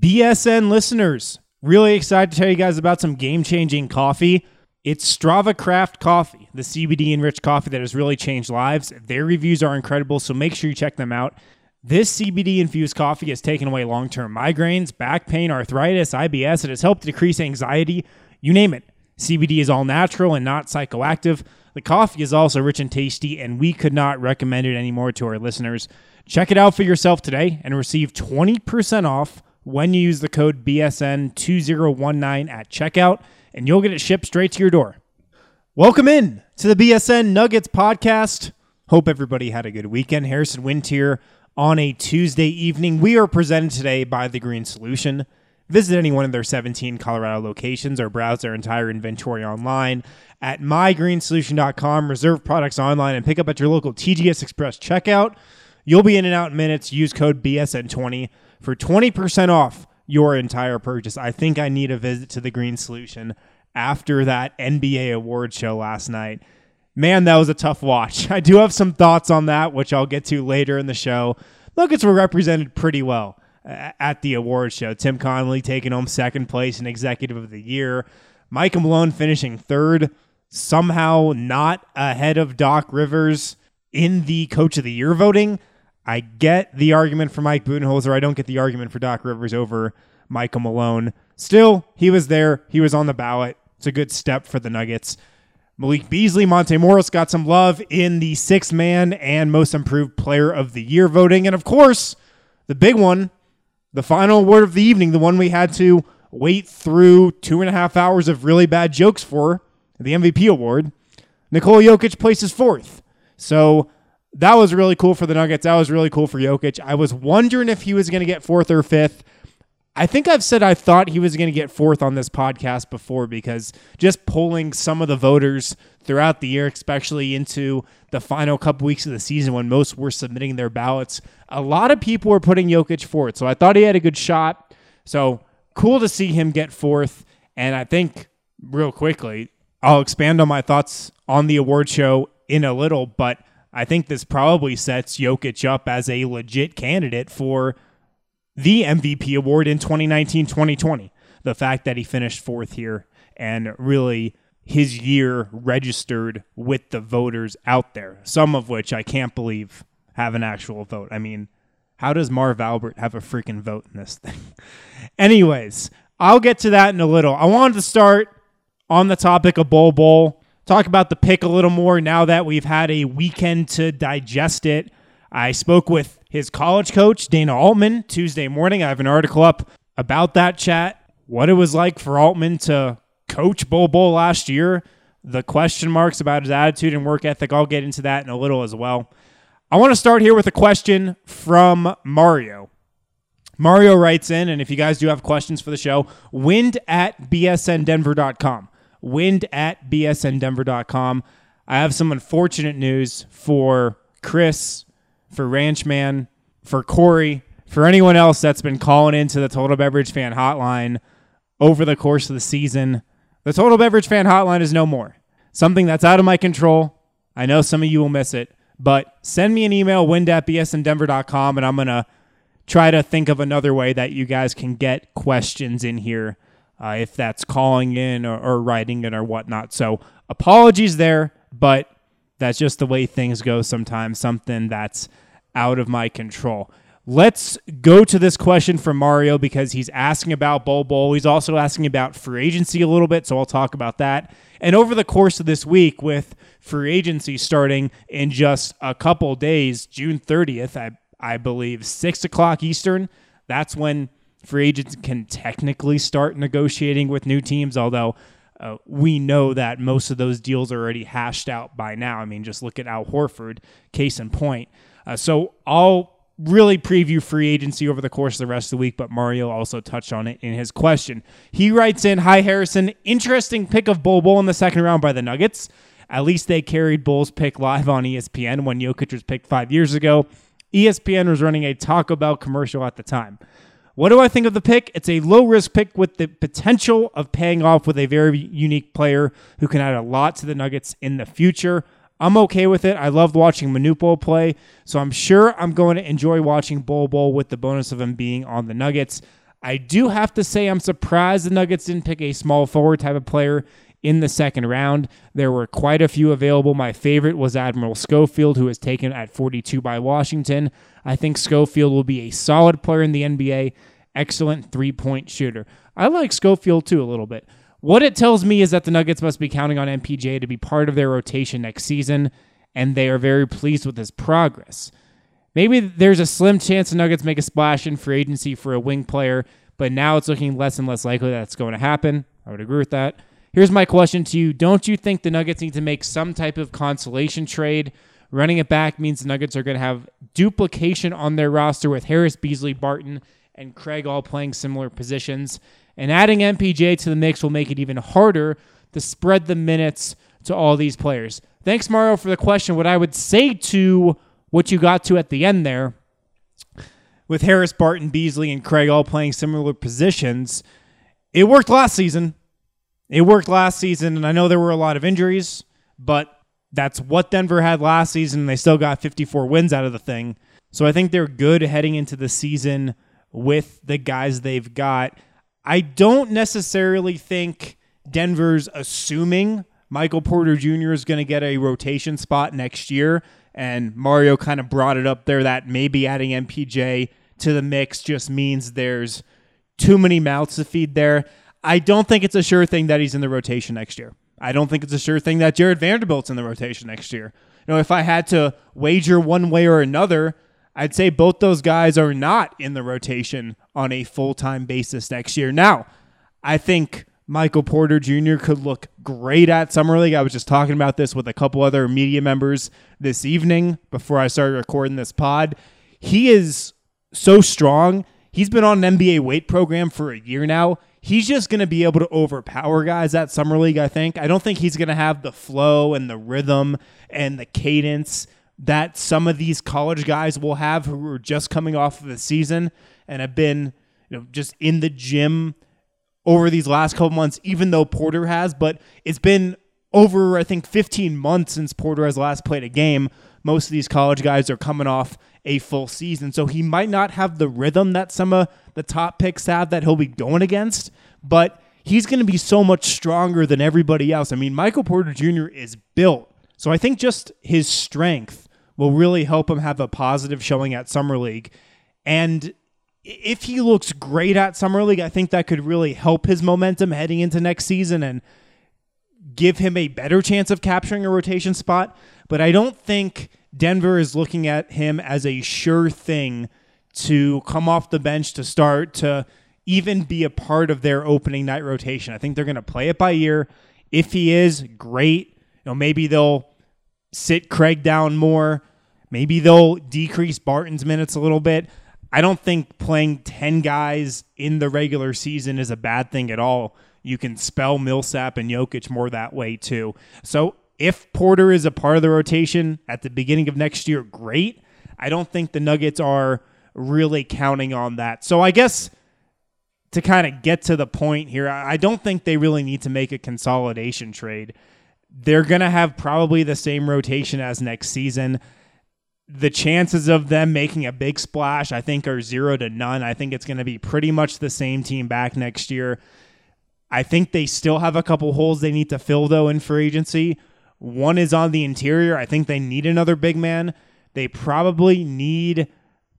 BSN listeners, really excited to tell you guys about some game changing coffee. It's Strava Craft Coffee, the CBD enriched coffee that has really changed lives. Their reviews are incredible, so make sure you check them out. This CBD infused coffee has taken away long term migraines, back pain, arthritis, IBS. It has helped decrease anxiety, you name it. CBD is all natural and not psychoactive. The coffee is also rich and tasty, and we could not recommend it anymore to our listeners. Check it out for yourself today and receive 20% off when you use the code BSN2019 at checkout, and you'll get it shipped straight to your door. Welcome in to the BSN Nuggets podcast. Hope everybody had a good weekend. Harrison Wind here on a Tuesday evening. We are presented today by The Green Solution. Visit any one of their 17 Colorado locations or browse their entire inventory online at mygreensolution.com. Reserve products online and pick up at your local TGS Express checkout. You'll be in and out in minutes. Use code BSN20 for 20% off your entire purchase. I think I need a visit to the Green Solution after that NBA award show last night. Man, that was a tough watch. I do have some thoughts on that, which I'll get to later in the show. Nuggets were represented pretty well uh, at the award show. Tim Connelly taking home second place and Executive of the Year. Mike Malone finishing third, somehow not ahead of Doc Rivers in the Coach of the Year voting. I get the argument for Mike Budenholzer. I don't get the argument for Doc Rivers over Michael Malone. Still, he was there. He was on the ballot. It's a good step for the Nuggets. Malik Beasley, Monte Morris got some love in the six man and most improved player of the year voting. And of course, the big one, the final award of the evening, the one we had to wait through two and a half hours of really bad jokes for, the MVP award. Nikola Jokic places fourth. So that was really cool for the Nuggets. That was really cool for Jokic. I was wondering if he was going to get fourth or fifth. I think I've said I thought he was going to get fourth on this podcast before because just polling some of the voters throughout the year, especially into the final couple weeks of the season when most were submitting their ballots, a lot of people were putting Jokic fourth. So I thought he had a good shot. So cool to see him get fourth. And I think, real quickly, I'll expand on my thoughts on the award show in a little, but I think this probably sets Jokic up as a legit candidate for the MVP award in 2019 2020. The fact that he finished fourth here and really his year registered with the voters out there, some of which I can't believe have an actual vote. I mean, how does Marv Albert have a freaking vote in this thing? Anyways, I'll get to that in a little. I wanted to start on the topic of Bol Bol talk about the pick a little more now that we've had a weekend to digest it. I spoke with his college coach, Dana Altman, Tuesday morning. I have an article up about that chat, what it was like for Altman to coach Bol Bol last year, the question marks about his attitude and work ethic. I'll get into that in a little as well. I want to start here with a question from Mario. Mario writes in, and if you guys do have questions for the show, wind at bsndenver.com wind at bsndenver.com. I have some unfortunate news for Chris, for Ranchman, for Corey, for anyone else that's been calling into the Total Beverage Fan Hotline over the course of the season. The Total Beverage Fan Hotline is no more. Something that's out of my control. I know some of you will miss it, but send me an email, wind at bsndenver.com, and I'm going to try to think of another way that you guys can get questions in here uh, if that's calling in or, or writing in or whatnot. So apologies there, but that's just the way things go sometimes, something that's out of my control. Let's go to this question from Mario because he's asking about Bol Bol. He's also asking about free agency a little bit, so I'll talk about that. And over the course of this week, with free agency starting in just a couple days, June 30th, I, I believe, 6 o'clock Eastern, that's when free agents can technically start negotiating with new teams, although uh, we know that most of those deals are already hashed out by now. I mean, just look at Al Horford, case in point. Uh, so I'll really preview free agency over the course of the rest of the week, but Mario also touched on it in his question. He writes in Hi, Harrison. Interesting pick of Bol Bol in the second round by the Nuggets. At least they carried Bol's pick live on ESPN when Jokic was picked five years ago. ESPN was running a Taco Bell commercial at the time. What do I think of the pick? It's a low risk pick with the potential of paying off with a very unique player who can add a lot to the Nuggets in the future. I'm okay with it. I loved watching Manute play, so I'm sure I'm going to enjoy watching Bol Bol with the bonus of him being on the Nuggets. I do have to say I'm surprised the Nuggets didn't pick a small forward type of player in the second round. There were quite a few available. My favorite was Admiral Schofield, who was taken at 42 by Washington. I think Schofield will be a solid player in the NBA, excellent three point shooter. I like Schofield too a little bit. What it tells me is that the Nuggets must be counting on MPJ to be part of their rotation next season, and they are very pleased with his progress. Maybe there's a slim chance the Nuggets make a splash in free agency for a wing player, but now it's looking less and less likely that's going to happen. I would agree with that. Here's my question to you Don't you think the Nuggets need to make some type of consolation trade? Running it back means the Nuggets are going to have duplication on their roster with Harris, Beasley, Barton, and Craig all playing similar positions. And adding MPJ to the mix will make it even harder to spread the minutes to all these players. Thanks, Mario, for the question. What I would say to what you got to at the end there, with Harris, Barton, Beasley, and Craig all playing similar positions, it worked last season. It worked last season, and I know there were a lot of injuries, but that's what Denver had last season, and they still got 54 wins out of the thing. So I think they're good heading into the season with the guys they've got. I don't necessarily think Denver's assuming Michael Porter Jr. is going to get a rotation spot next year and Mario kind of brought it up there that maybe adding MPJ to the mix just means there's too many mouths to feed there. I don't think it's a sure thing that he's in the rotation next year. I don't think it's a sure thing that Jared Vanderbilt's in the rotation next year. You know, if I had to wager one way or another, I'd say both those guys are not in the rotation on a full time basis next year. Now, I think Michael Porter Jr. could look great at Summer League. I was just talking about this with a couple other media members this evening before I started recording this pod. He is so strong. He's been on an NBA weight program for a year now. He's just going to be able to overpower guys at Summer League, I think. I don't think he's going to have the flow and the rhythm and the cadence that some of these college guys will have who are just coming off of the season and have been, you know, just in the gym over these last couple months, even though Porter has, but it's been over, I think, 15 months since Porter has last played a game. Most of these college guys are coming off a full season. So he might not have the rhythm that some of the top picks have that he'll be going against, but he's going to be so much stronger than everybody else. I mean, Michael Porter Jr. is built. So I think just his strength will really help him have a positive showing at Summer League. And if he looks great at Summer League, I think that could really help his momentum heading into next season and give him a better chance of capturing a rotation spot. But I don't think Denver is looking at him as a sure thing to come off the bench to start to even be a part of their opening night rotation. I think they're going to play it by ear. If he is, great. You know, maybe they'll sit Craig down more. Maybe they'll decrease Barton's minutes a little bit. I don't think playing 10 guys in the regular season is a bad thing at all. You can spell Millsap and Jokic more that way too. So if Porter is a part of the rotation at the beginning of next year, great. I don't think the Nuggets are really counting on that. So I guess to kind of get to the point here, I don't think they really need to make a consolidation trade. They're going to have probably the same rotation as next season the chances of them making a big splash, I think, are zero to none. I think it's going to be pretty much the same team back next year. I think they still have a couple holes they need to fill, though, in free agency. One is on the interior. I think they need another big man. They probably need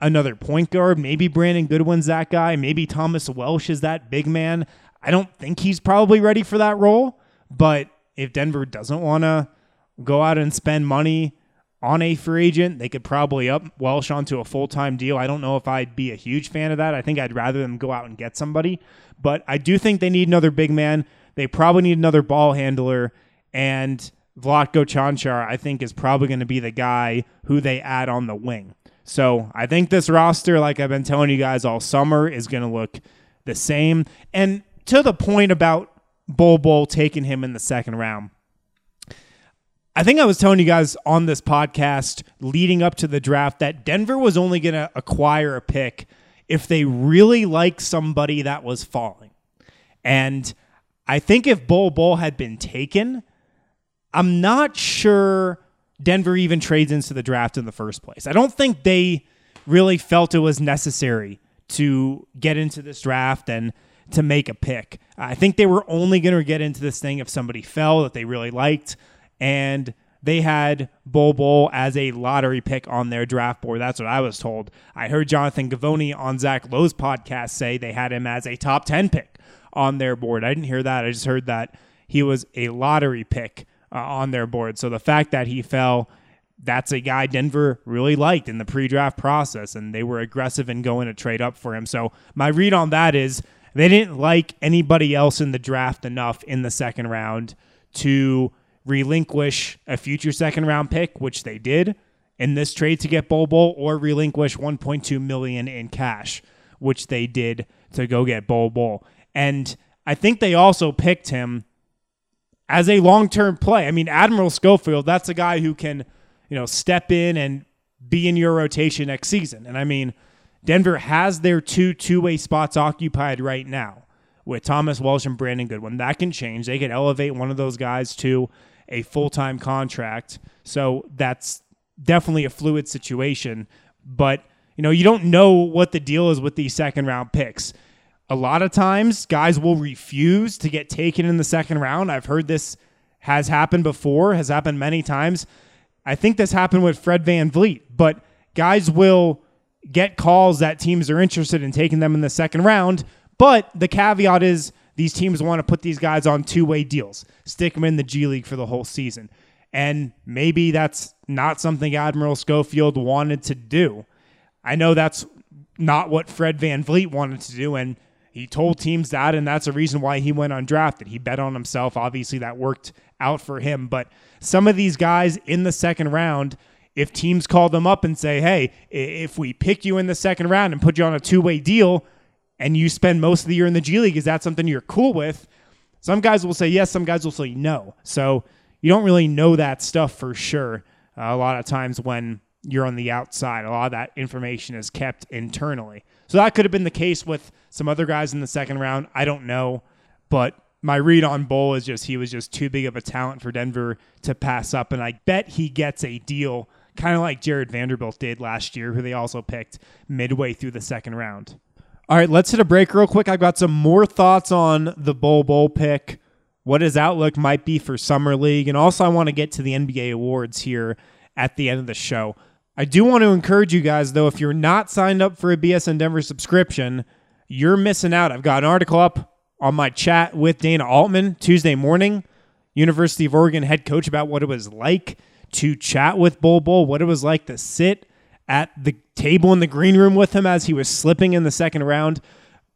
another point guard. Maybe Brandon Goodwin's that guy. Maybe Thomas Welsh is that big man. I don't think he's probably ready for that role. But if Denver doesn't want to go out and spend money, on a free agent. They could probably up Welsh onto a full time deal. I don't know if I'd be a huge fan of that. I think I'd rather them go out and get somebody. But I do think they need another big man. They probably need another ball handler. And Vlatko Cancar, I think, is probably going to be the guy who they add on the wing. So I think this roster, like I've been telling you guys all summer, is going to look the same. And to the point about Bol Bol taking him in the second round, I think I was telling you guys on this podcast leading up to the draft that Denver was only going to acquire a pick if they really liked somebody that was falling. And I think if Bol Bol had been taken, I'm not sure Denver even trades into the draft in the first place. I don't think they really felt it was necessary to get into this draft and to make a pick. I think they were only going to get into this thing if somebody fell that they really liked. And they had Bol Bol as a lottery pick on their draft board. That's what I was told. I heard Jonathan Givony on Zach Lowe's podcast say they had him as a top 10 pick on their board. I didn't hear that. I just heard that he was a lottery pick uh, on their board. So the fact that he fell, that's a guy Denver really liked in the pre draft process, and they were aggressive in going to trade up for him. So my read on that is they didn't like anybody else in the draft enough in the second round to relinquish a future second round pick, which they did in this trade to get Bol, or relinquish 1.2 million in cash, which they did to go get Bol. And I think they also picked him as a long-term play. I mean, Admiral Schofield, that's a guy who can, you know, step in and be in your rotation next season. And I mean, Denver has their two two-way spots occupied right now with Thomas Welsh and Brandon Goodwin. That can change. They could elevate one of those guys to a full-time contract. So that's definitely a fluid situation, but you know, you don't know what the deal is with these second round picks a lot of times guys will refuse to get taken in the second round. I've heard this has happened before, has happened many times. I think this happened with Fred Van VanVleet, but guys will get calls that teams are interested in taking them in the second round. But the caveat is these teams want to put these guys on two way deals, stick them in the G League for the whole season. And maybe that's not something Admiral Schofield wanted to do. I know that's not what Fred Van VanVleet wanted to do. And he told teams that, and that's a reason why he went undrafted. He bet on himself. Obviously, that worked out for him. But some of these guys in the second round, if teams call them up and say, hey, if we pick you in the second round and put you on a two way deal and you spend most of the year in the G League, is that something you're cool with? Some guys will say yes, some guys will say no. So you don't really know that stuff for sure. Uh, a lot of times when you're on the outside, a lot of that information is kept internally. So that could have been the case with some other guys in the second round. I don't know. But my read on Bol is just he was just too big of a talent for Denver to pass up. And I bet he gets a deal kind of like Jared Vanderbilt did last year, who they also picked midway through the second round. All right, let's hit a break real quick. I've got some more thoughts on the Bol Bol pick, what his outlook might be for Summer League, and also I want to get to the NBA awards here at the end of the show. I do want to encourage you guys, though, if you're not signed up for a BSN Denver subscription, you're missing out. I've got an article up on my chat with Dana Altman Tuesday morning, University of Oregon head coach, about what it was like to chat with Bol Bol, what it was like to sit at the table in the green room with him as he was slipping in the second round.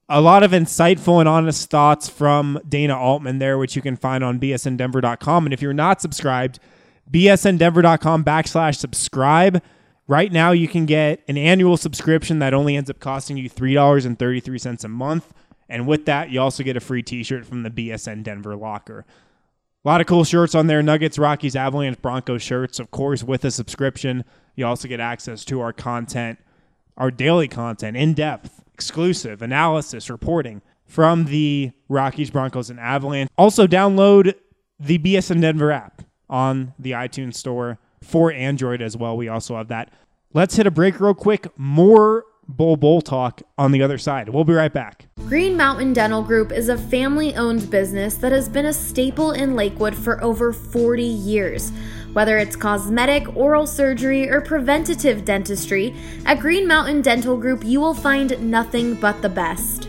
A lot of insightful and honest thoughts from Dana Altman there, which you can find on bsndenver.com. And if you're not subscribed, bsndenver.com backslash subscribe Right now, you can get an annual subscription that only ends up costing you $3.33 a month. And with that, you also get a free t shirt from the BSN Denver locker. A lot of cool shirts on there Nuggets, Rockies, Avalanche, Broncos shirts. Of course, with a subscription, you also get access to our content, our daily content, in depth, exclusive analysis, reporting from the Rockies, Broncos, and Avalanche. Also, download the BSN Denver app on the iTunes Store for Android as well. We also have that. Let's hit a break real quick. More Bol Bull talk on the other side. We'll be right back. Green Mountain Dental Group is a family owned business that has been a staple in Lakewood for over 40 years. Whether it's cosmetic, oral surgery, or preventative dentistry, at Green Mountain Dental Group you will find nothing but the best.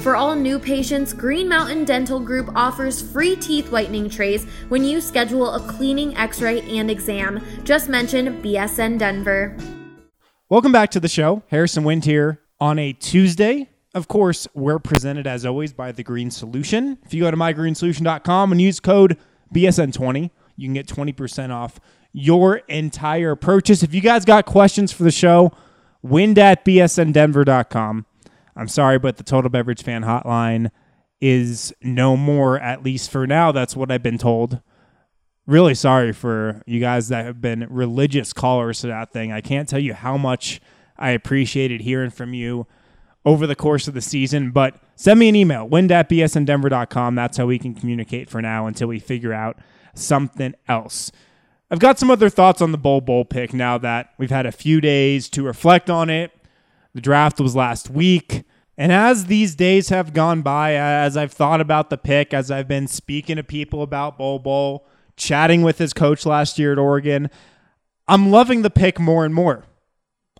For all new patients, Green Mountain Dental Group offers free teeth whitening trays when you schedule a cleaning, x ray, and exam. Just mention BSN Denver. Welcome back to the show. Harrison Wind here on a Tuesday. Of course, we're presented as always by The Green Solution. If you go to mygreensolution.com and use code BSN20, you can get 20% off your entire purchase. If you guys got questions for the show, wind at bsndenver.com. I'm sorry, but the Total Beverage Fan Hotline is no more, at least for now. That's what I've been told. Really sorry for you guys that have been religious callers to that thing. I can't tell you how much I appreciated hearing from you over the course of the season, but send me an email, wind at bsndenver.com. That's how we can communicate for now until we figure out something else. I've got some other thoughts on the Bol Bol pick now that we've had a few days to reflect on it. The draft was last week. And as these days have gone by, as I've thought about the pick, as I've been speaking to people about Bol Bol, chatting with his coach last year at Oregon, I'm loving the pick more and more.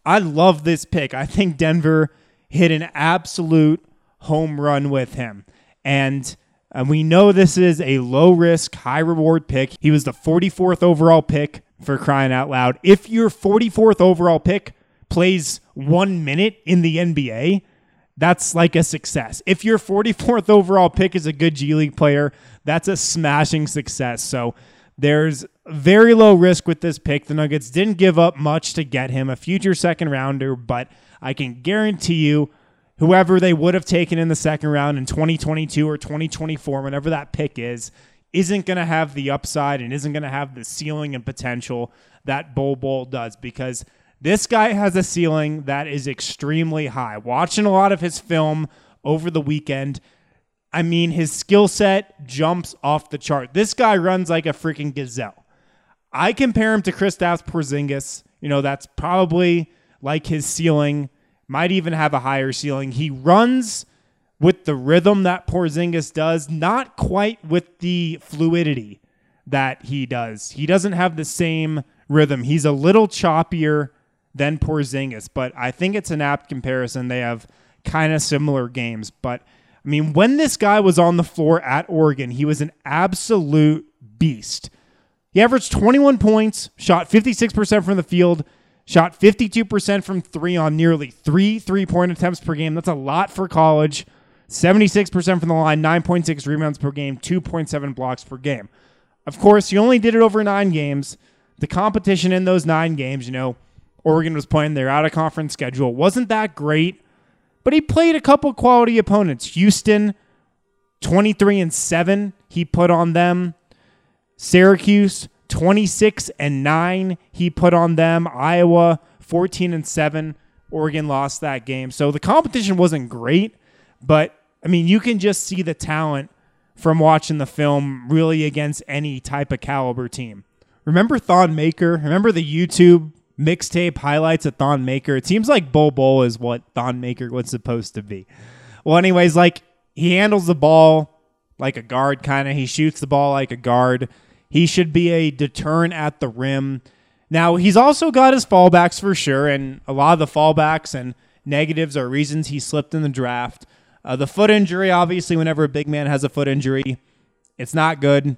I love this pick. I think Denver hit an absolute home run with him. And and we know this is a low risk, high reward pick. He was the 44th overall pick for crying out loud. If your 44th overall pick plays one minute in the NBA, that's like a success. If your 44th overall pick is a good G League player, that's a smashing success. So there's very low risk with this pick. The Nuggets didn't give up much to get him, a future second rounder, but I can guarantee you, whoever they would have taken in the second round in 2022 or 2024, whenever that pick is, isn't going to have the upside and isn't going to have the ceiling and potential that Bol Bol does because this guy has a ceiling that is extremely high. Watching a lot of his film over the weekend, I mean, his skill set jumps off the chart. This guy runs like a freaking gazelle. I compare him to Kristaps Porzingis. You know, that's probably like his ceiling, might even have a higher ceiling. He runs with the rhythm that Porzingis does, not quite with the fluidity that he does. He doesn't have the same rhythm. He's a little choppier than Porzingis, but I think it's an apt comparison. They have kind of similar games, but I mean, when this guy was on the floor at Oregon, he was an absolute beast. He averaged 21 points, shot 56% from the field, shot 52% from three on nearly three three point attempts per game. That's a lot for college. 76% from the line, 9.6 rebounds per game, 2.7 blocks per game. Of course, he only did it over nine games. The competition in those nine games, you know, Oregon was playing their out of conference schedule. Wasn't that great, but he played a couple quality opponents. Houston, 23 and 7, he put on them. Syracuse, 26 and 9, he put on them. Iowa, 14 and 7. Oregon lost that game. So the competition wasn't great, but I mean, you can just see the talent from watching the film really against any type of caliber team. Remember Thon Maker? Remember the YouTube mixtape highlights of Thon Maker. It seems like Bol Bol is what Thon Maker was supposed to be. Well, anyways, like he handles the ball like a guard, kind of. He shoots the ball like a guard. He should be a deterrent at the rim. Now, he's also got his fallbacks for sure, and a lot of the fallbacks and negatives are reasons he slipped in the draft. Uh, the foot injury, obviously, whenever a big man has a foot injury, it's not good.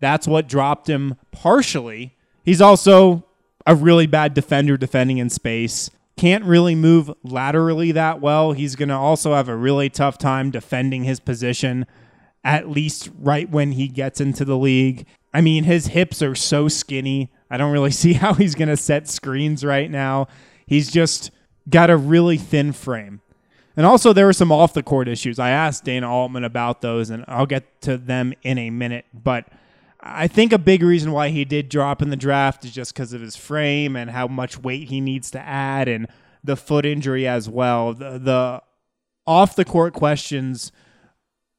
That's what dropped him partially. He's also a really bad defender defending in space. Can't really move laterally that well. He's going to also have a really tough time defending his position, at least right when he gets into the league. I mean, his hips are so skinny. I don't really see how he's going to set screens right now. He's just got a really thin frame. And also, there were some off the court issues. I asked Dana Altman about those, and I'll get to them in a minute. But I think a big reason why he did drop in the draft is just because of his frame and how much weight he needs to add and the foot injury as well. The, the off the court questions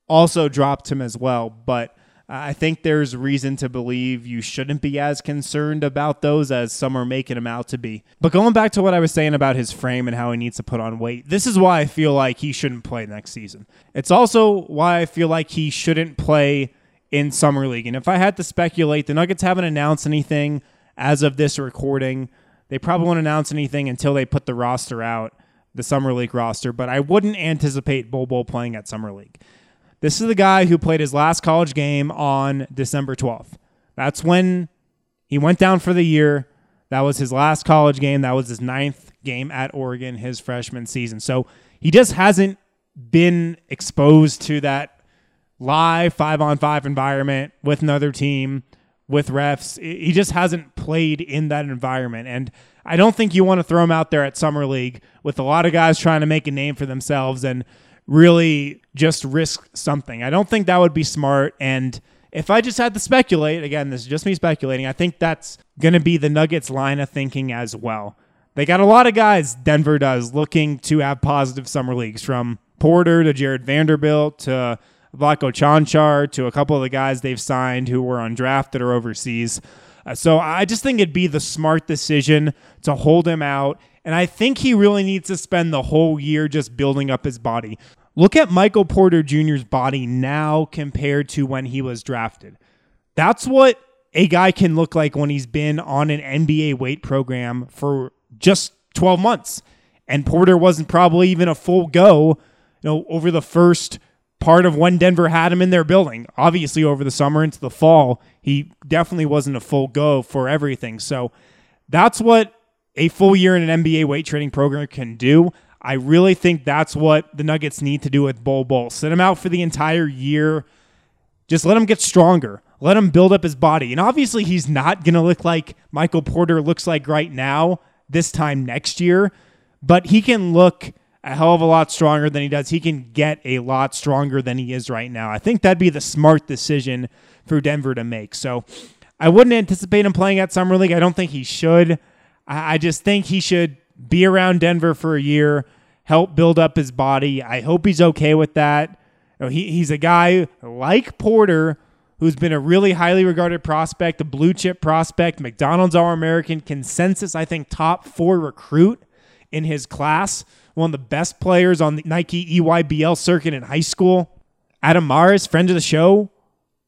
also dropped him as well, but I think there's reason to believe you shouldn't be as concerned about those as some are making him out to be. But going back to what I was saying about his frame and how he needs to put on weight, this is why I feel like he shouldn't play next season. It's also why I feel like he shouldn't play in Summer League. And if I had to speculate, the Nuggets haven't announced anything as of this recording. They probably won't announce anything until they put the roster out. the Summer League roster, but I wouldn't anticipate Bol Bol playing at Summer League. This is the guy who played his last college game on December 12th. That's when he went down for the year. That was his last college game. That was his ninth game at Oregon his freshman season. So he just hasn't been exposed to that live five on five environment with another team, with refs. He just hasn't played in that environment. And I don't think you want to throw him out there at Summer League with a lot of guys trying to make a name for themselves and really just risk something. I don't think that would be smart. And if I just had to speculate, again, this is just me speculating, I think that's going to be the Nuggets line of thinking as well. They got a lot of guys, Denver does, looking to have positive summer leagues from Porter to Jared Vanderbilt to Vlatko Cancar to a couple of the guys they've signed who were undrafted or overseas. Uh, so I just think it'd be the smart decision to hold him out. And I think he really needs to spend the whole year just building up his body. Look at Michael Porter Jr.'s body now compared to when he was drafted. That's what a guy can look like when he's been on an NBA weight program for just 12 months. And Porter wasn't probably even a full go, you know, over the first part of when Denver had him in their building. Obviously, over the summer into the fall, he definitely wasn't a full go for everything. So that's what a full year in an NBA weight training program can do. I really think that's what the Nuggets need to do with Bol Bol. Sit him out for the entire year. Just let him get stronger. Let him build up his body. And obviously, he's not going to look like Michael Porter looks like right now, this time next year, but he can look a hell of a lot stronger than he does. He can get a lot stronger than he is right now. I think that'd be the smart decision for Denver to make. So I wouldn't anticipate him playing at Summer League. I don't think he should. I just think he should be around Denver for a year, help build up his body. I hope he's okay with that. He, he's a guy like Porter who's been a really highly regarded prospect, a blue chip prospect, McDonald's All American consensus, I think, top four recruit in his class, one of the best players on the Nike EYBL circuit in high school. Adam Mares, friend of the show,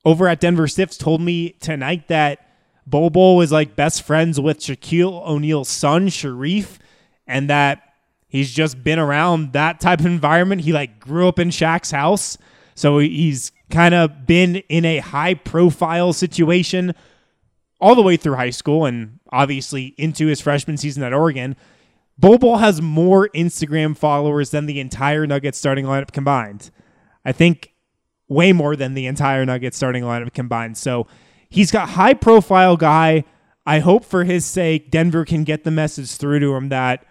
over at Denver Stiffs, told me tonight that Bobo is like best friends with Shaquille O'Neal's son, Shareef and that he's just been around that type of environment. He like grew up in Shaq's house, so he's kind of been in a high profile situation all the way through high school and obviously into his freshman season at Oregon. Bobo has more Instagram followers than the entire Nuggets starting lineup combined. I think way more than the entire Nuggets starting lineup combined. So he's got high profile guy. I hope for his sake Denver can get the message through to him that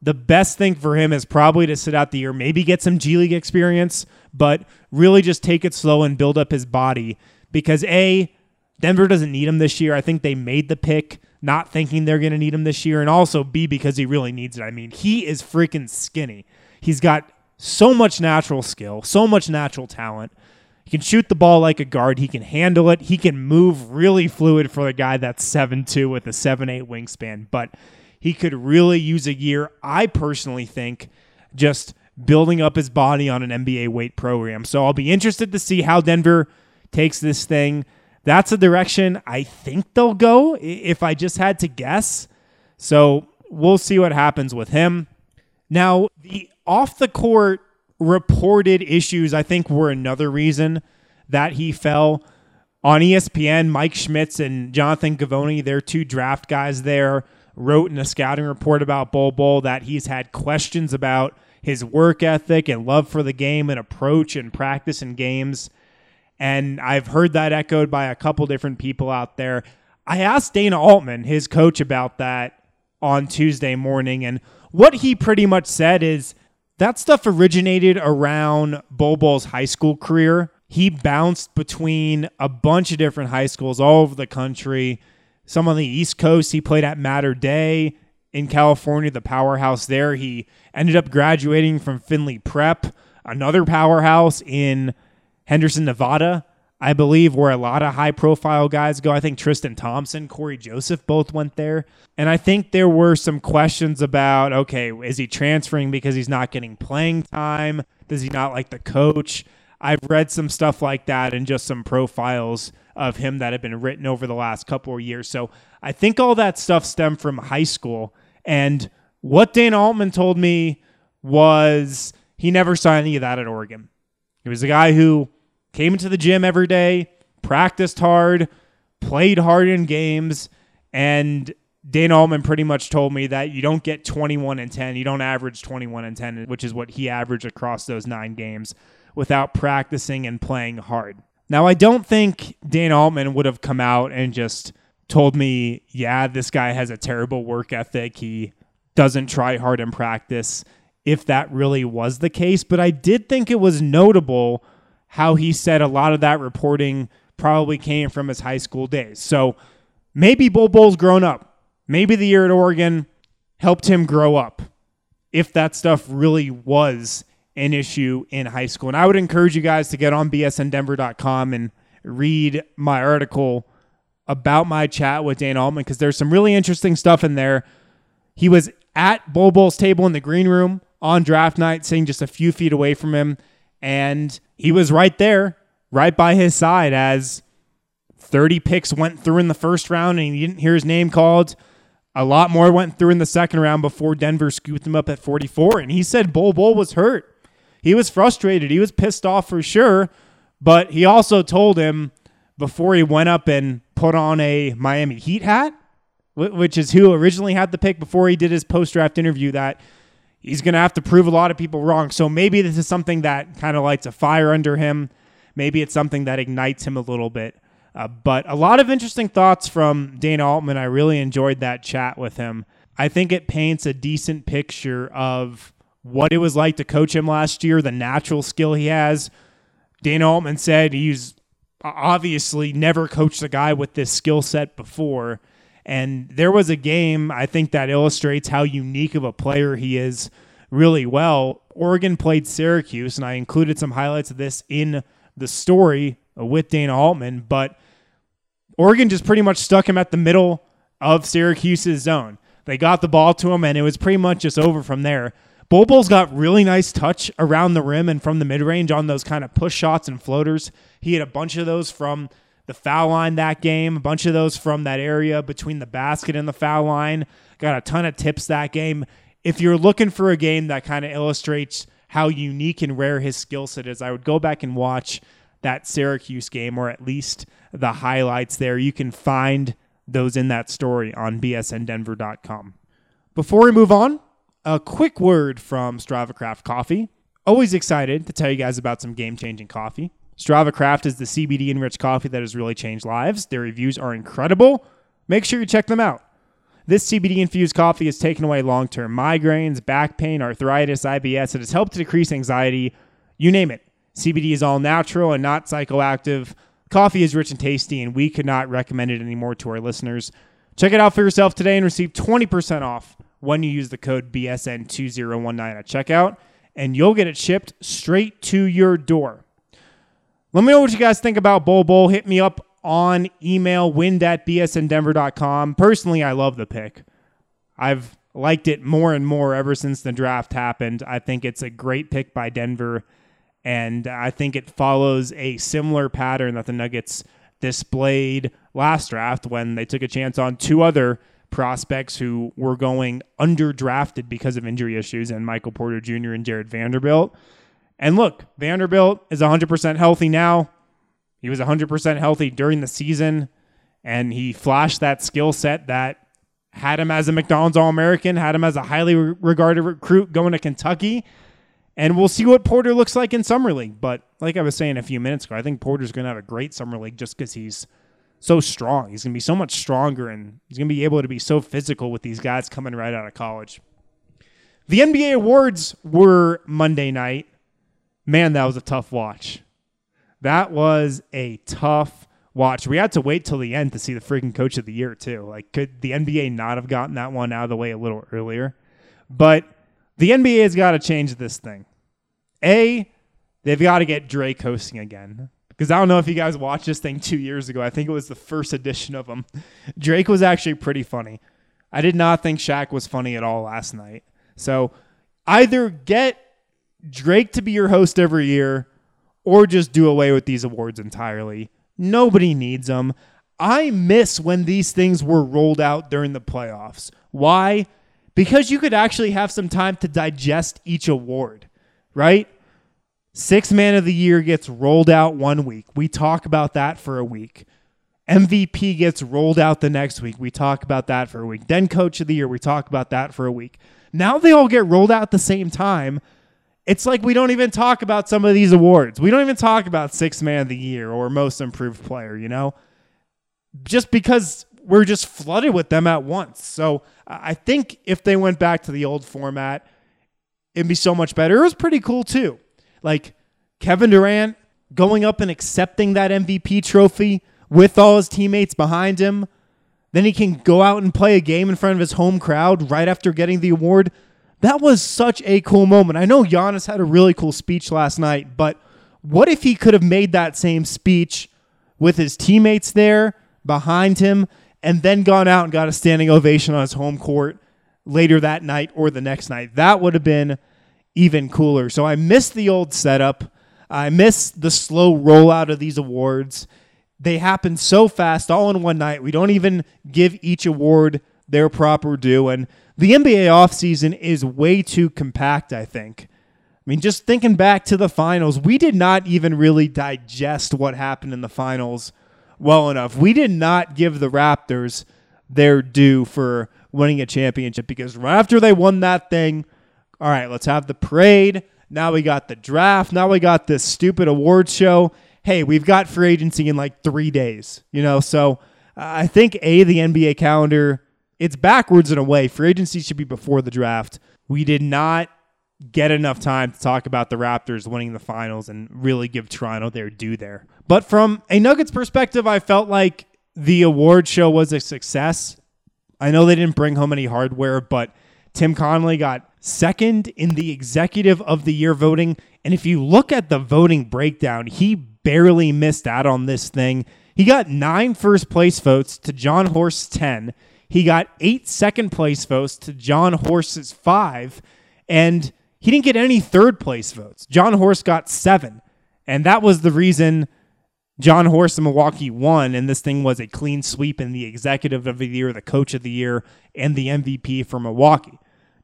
the best thing for him is probably to sit out the year, maybe get some G League experience, but really just take it slow and build up his body because A, Denver doesn't need him this year. I think they made the pick not thinking they're going to need him this year. And also B, because he really needs it. I mean, he is freaking skinny. He's got so much natural skill, so much natural talent. He can shoot the ball like a guard. He can handle it. He can move really fluid for a guy that's seven two with a seven eight wingspan. But he could really use a year, I personally think, just building up his body on an NBA weight program. So I'll be interested to see how Denver takes this thing. That's a direction I think they'll go if I just had to guess. So we'll see what happens with him. Now, the off the court reported issues, I think, were another reason that he fell. On ESPN, Mike Schmitz and Jonathan Givony, they're two draft guys there, wrote in a scouting report about Bol Bol that he's had questions about his work ethic and love for the game and approach and practice in games. And I've heard that echoed by a couple different people out there. I asked Dana Altman, his coach, about that on Tuesday morning, and what he pretty much said is that stuff originated around Bol Bol's high school career. He bounced between a bunch of different high schools all over the country some on the East Coast. He played at Mater Dei in California, the powerhouse there. He ended up graduating from Findlay Prep, another powerhouse in Henderson, Nevada, I believe, where a lot of high profile guys go. I think Tristan Thompson, Cory Joseph both went there. And I think there were some questions about okay, is he transferring because he's not getting playing time? Does he not like the coach? I've read some stuff like that and just some profiles of him that have been written over the last couple of years. So I think all that stuff stemmed from high school. And what Dana Altman told me was he never saw any of that at Oregon. He was a guy who came into the gym every day, practiced hard, played hard in games, and Dana Altman pretty much told me that you don't get 21 and 10. You don't average 21 and 10, which is what he averaged across those nine games without practicing and playing hard. Now, I don't think Dana Altman would have come out and just told me, yeah, this guy has a terrible work ethic. He doesn't try hard in practice, if that really was the case. But I did think it was notable how he said a lot of that reporting probably came from his high school days. So maybe Bol Bol's grown up. Maybe the year at Oregon helped him grow up, if that stuff really was an issue in high school. And I would encourage you guys to get on bsndenver.com and read my article about my chat with Dan Altman because there's some really interesting stuff in there. He was at Bol Bol's table in the green room on draft night, sitting just a few feet away from him. And he was right there, right by his side as 30 picks went through in the first round and he didn't hear his name called. A lot more went through in the second round before Denver scooped him up at 44. And he said Bol Bol was hurt. He was frustrated. He was pissed off for sure. But he also told him before he went up and put on a Miami Heat hat, which is who originally had the pick before he did his post draft interview, that he's going to have to prove a lot of people wrong. So maybe this is something that kind of lights a fire under him. Maybe it's something that ignites him a little bit. Uh, but a lot of interesting thoughts from Dana Altman. I really enjoyed that chat with him. I think it paints a decent picture of what it was like to coach him last year, the natural skill he has. Dana Altman said he's obviously never coached a guy with this skill set before. And there was a game, I think, that illustrates how unique of a player he is really well. Oregon played Syracuse, and I included some highlights of this in the story with Dana Altman, but Oregon just pretty much stuck him at the middle of Syracuse's zone. They got the ball to him, and it was pretty much just over from there. Bol Bol's got really nice touch around the rim and from the mid range on those kind of push shots and floaters. He had a bunch of those from the foul line that game, a bunch of those from that area between the basket and the foul line. Got a ton of tips that game. If you're looking for a game that kind of illustrates how unique and rare his skill set is, I would go back and watch that Syracuse game or at least the highlights there. You can find those in that story on bsndenver.com. Before we move on, a quick word from Strava Craft Coffee. Always excited to tell you guys about some game changing coffee. Strava Craft is the CBD enriched coffee that has really changed lives. Their reviews are incredible. Make sure you check them out. This CBD infused coffee has taken away long term migraines, back pain, arthritis, IBS. It has helped to decrease anxiety. You name it. CBD is all natural and not psychoactive. Coffee is rich and tasty, and we could not recommend it anymore to our listeners. Check it out for yourself today and receive 20% off when you use the code BSN2019 at checkout, and you'll get it shipped straight to your door. Let me know what you guys think about Bol Bol. Hit me up on email, wind at bsndenver.com. Personally, I love the pick. I've liked it more and more ever since the draft happened. I think it's a great pick by Denver, and I think it follows a similar pattern that the Nuggets displayed last draft when they took a chance on two other prospects who were going underdrafted because of injury issues and Michael Porter Jr. and Jared Vanderbilt. And look, Vanderbilt is 100% healthy now. He was 100% healthy during the season, and he flashed that skill set that had him as a McDonald's All American, had him as a highly regarded recruit going to Kentucky. And we'll see what Porter looks like in Summer League. But like I was saying a few minutes ago, I think Porter's going to have a great Summer League just because he's so strong. He's going to be so much stronger and he's going to be able to be so physical with these guys coming right out of college. The NBA awards were Monday night. Man, that was a tough watch. That was a tough watch. We had to wait till the end to see the freaking coach of the year, too. Like, could the NBA not have gotten that one out of the way a little earlier? But the NBA has got to change this thing. A, they've got to get Drake hosting again because I don't know if you guys watched this thing two years ago. I think it was the first edition of them. Drake was actually pretty funny. I did not think Shaq was funny at all last night. So either get Drake to be your host every year or just do away with these awards entirely. Nobody needs them. I miss when these things were rolled out during the playoffs. Why? because you could actually have some time to digest each award, right? Six man of the year gets rolled out one week. We talk about that for a week. MVP gets rolled out the next week. We talk about that for a week. Then coach of the year, we talk about that for a week. Now they all get rolled out at the same time. It's like we don't even talk about some of these awards. We don't even talk about six man of the year or most improved player, you know? Just because we're just flooded with them at once. So I think if they went back to the old format, it'd be so much better. It was pretty cool too. Like Kevin Durant going up and accepting that MVP trophy with all his teammates behind him. Then he can go out and play a game in front of his home crowd right after getting the award. That was such a cool moment. I know Giannis had a really cool speech last night, but what if he could have made that same speech with his teammates there behind him and then gone out and got a standing ovation on his home court later that night or the next night? That would have been even cooler. So I miss the old setup. I miss the slow rollout of these awards. They happen so fast, all in one night. We don't even give each award their proper due. And the NBA offseason is way too compact, I think. I mean, just thinking back to the finals, we did not even really digest what happened in the finals well enough. We did not give the Raptors their due for winning a championship because right after they won that thing, all right, let's have the parade. Now we got the draft. Now we got this stupid award show. Hey, we've got free agency in like three days, you know? So I think A, the NBA calendar, it's backwards in a way. Free agency should be before the draft. We did not get enough time to talk about the Raptors winning the finals and really give Toronto their due there. But from a Nuggets perspective, I felt like the award show was a success. I know they didn't bring home any hardware, but Tim Connelly got second in the executive of the year voting. And if you look at the voting breakdown, he barely missed out on this thing. He got nine first place votes to Jon Horst's 10. He got eight second place votes to Jon Horst's five. And he didn't get any third place votes. Jon Horst got seven. And that was the reason Jon Horst and Milwaukee won. And this thing was a clean sweep in the executive of the year, the coach of the year, and the MVP for Milwaukee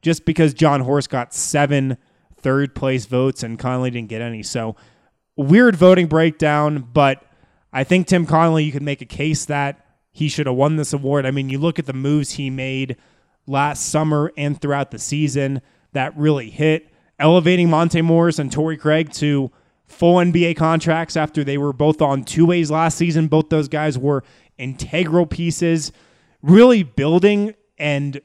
just because Jon Horst got seven third place votes and Connelly didn't get any. So weird voting breakdown, but I think Tim Connelly, you could make a case that he should have won this award. I mean, you look at the moves he made last summer and throughout the season that really hit, elevating Monte Morris and Torrey Craig to full NBA contracts after they were both on two ways last season. Both those guys were integral pieces, really building and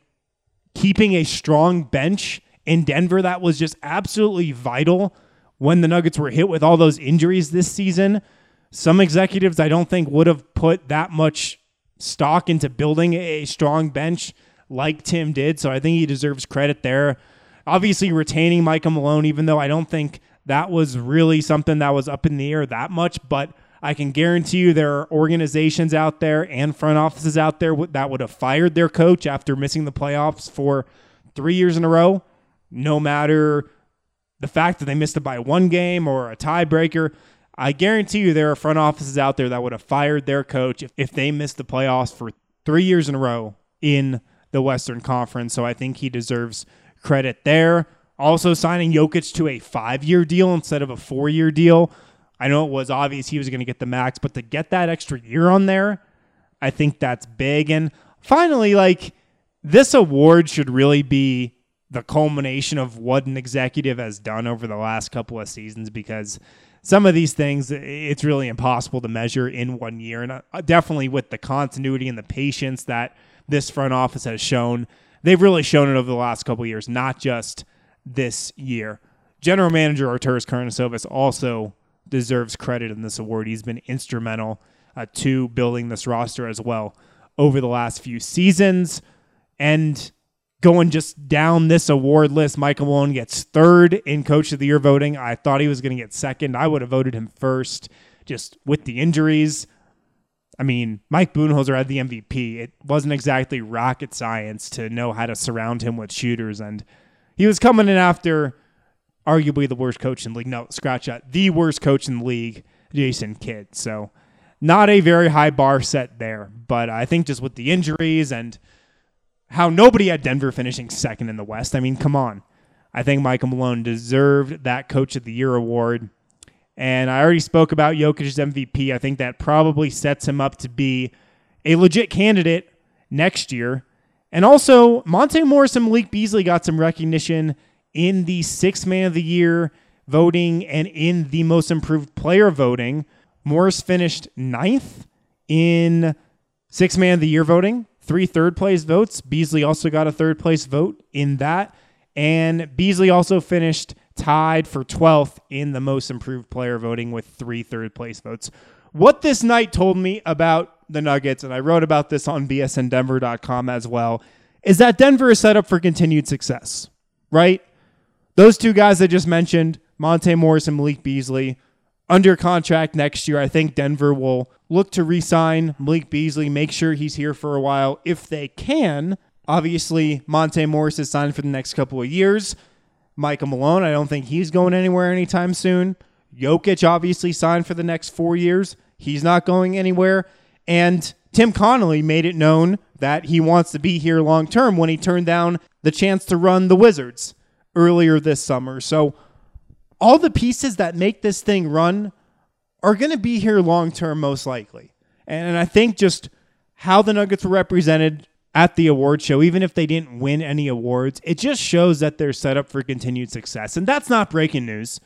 keeping a strong bench in Denver that was just absolutely vital when the Nuggets were hit with all those injuries this season. Some executives I don't think would have put that much stock into building a strong bench like Tim did. So I think he deserves credit there. Obviously, retaining Michael Malone, even though I don't think that was really something that was up in the air that much, but I can guarantee you there are organizations out there and front offices out there that would have fired their coach after missing the playoffs for three years in a row, no matter the fact that they missed it by one game or a tiebreaker. I guarantee you there are front offices out there that would have fired their coach if, if they missed the playoffs for three years in a row in the Western Conference. So I think he deserves credit there. Also, signing Jokic to a five year deal instead of a four year deal I know it was obvious he was going to get the max, but to get that extra year on there, I think that's big. And finally, like this award should really be the culmination of what an executive has done over the last couple of seasons because some of these things it's really impossible to measure in one year and uh, definitely with the continuity and the patience that this front office has shown they've really shown it over the last couple years not just this year general manager arturas karnisovas also deserves credit in this award. He's been instrumental uh, to building this roster as well over the last few seasons. And going just down this award list, Michael Malone gets third in Coach of the Year voting. I thought he was going to get second. I would have voted him first just with the injuries. I mean, Mike Budenholzer had the MVP. It wasn't exactly rocket science to know how to surround him with shooters. And he was coming in after arguably the worst coach in the league. No, scratch that. The worst coach in the league, Jason Kidd. So not a very high bar set there. But I think just with the injuries and how nobody had Denver finishing second in the West. I mean, come on. I think Michael Malone deserved that Coach of the Year award. And I already spoke about Jokic's MVP. I think that probably sets him up to be a legit candidate next year. And also, Monte Morris and Malik Beasley got some recognition in the sixth man of the year voting and in the most improved player voting. Morris finished ninth in sixth man of the year voting, three third place votes. Beasley also got a third place vote in that. And Beasley also finished tied for 12th in the most improved player voting with three third place votes. What this night told me about the Nuggets, and I wrote about this on bsndenver.com as well, is that Denver is set up for continued success, right? Those two guys I just mentioned, Monte Morris and Malik Beasley, under contract next year. I think Denver will look to re sign Malik Beasley, make sure he's here for a while if they can. Obviously, Monte Morris is signed for the next couple of years. Michael Malone, I don't think he's going anywhere anytime soon. Jokic obviously signed for the next four years. He's not going anywhere. And Tim Connelly made it known that he wants to be here long term when he turned down the chance to run the Wizards earlier this summer. So all the pieces that make this thing run are going to be here long term, most likely. And I think just how the Nuggets were represented at the award show, even if they didn't win any awards, it just shows that they're set up for continued success. And that's not breaking news.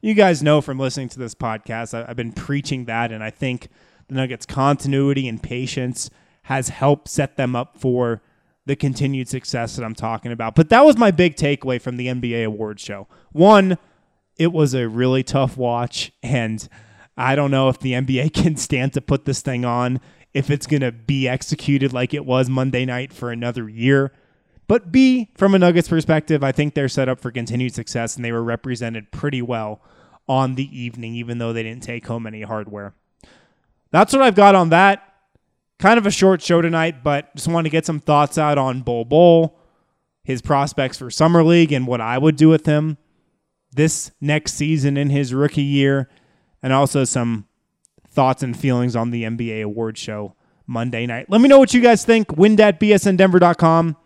You guys know from listening to this podcast, I've been preaching that, and I think the Nuggets' continuity and patience has helped set them up for the continued success that I'm talking about. But that was my big takeaway from the NBA awards show. One, it was a really tough watch, and I don't know if the NBA can stand to put this thing on, if it's going to be executed like it was Monday night for another year. But B, from a Nuggets perspective, I think they're set up for continued success, and they were represented pretty well on the evening, even though they didn't take home any hardware. That's what I've got on that. Kind of a short show tonight, but just want to get some thoughts out on Bol Bol, his prospects for Summer League, and what I would do with him this next season in his rookie year, and also some thoughts and feelings on the NBA award show Monday night. Let me know what you guys think. Wind at bsndenver.com.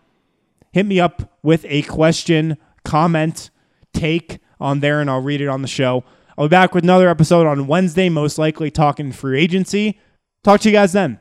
Hit me up with a question, comment, take on there, and I'll read it on the show. I'll be back with another episode on Wednesday, most likely talking free agency. Talk to you guys then.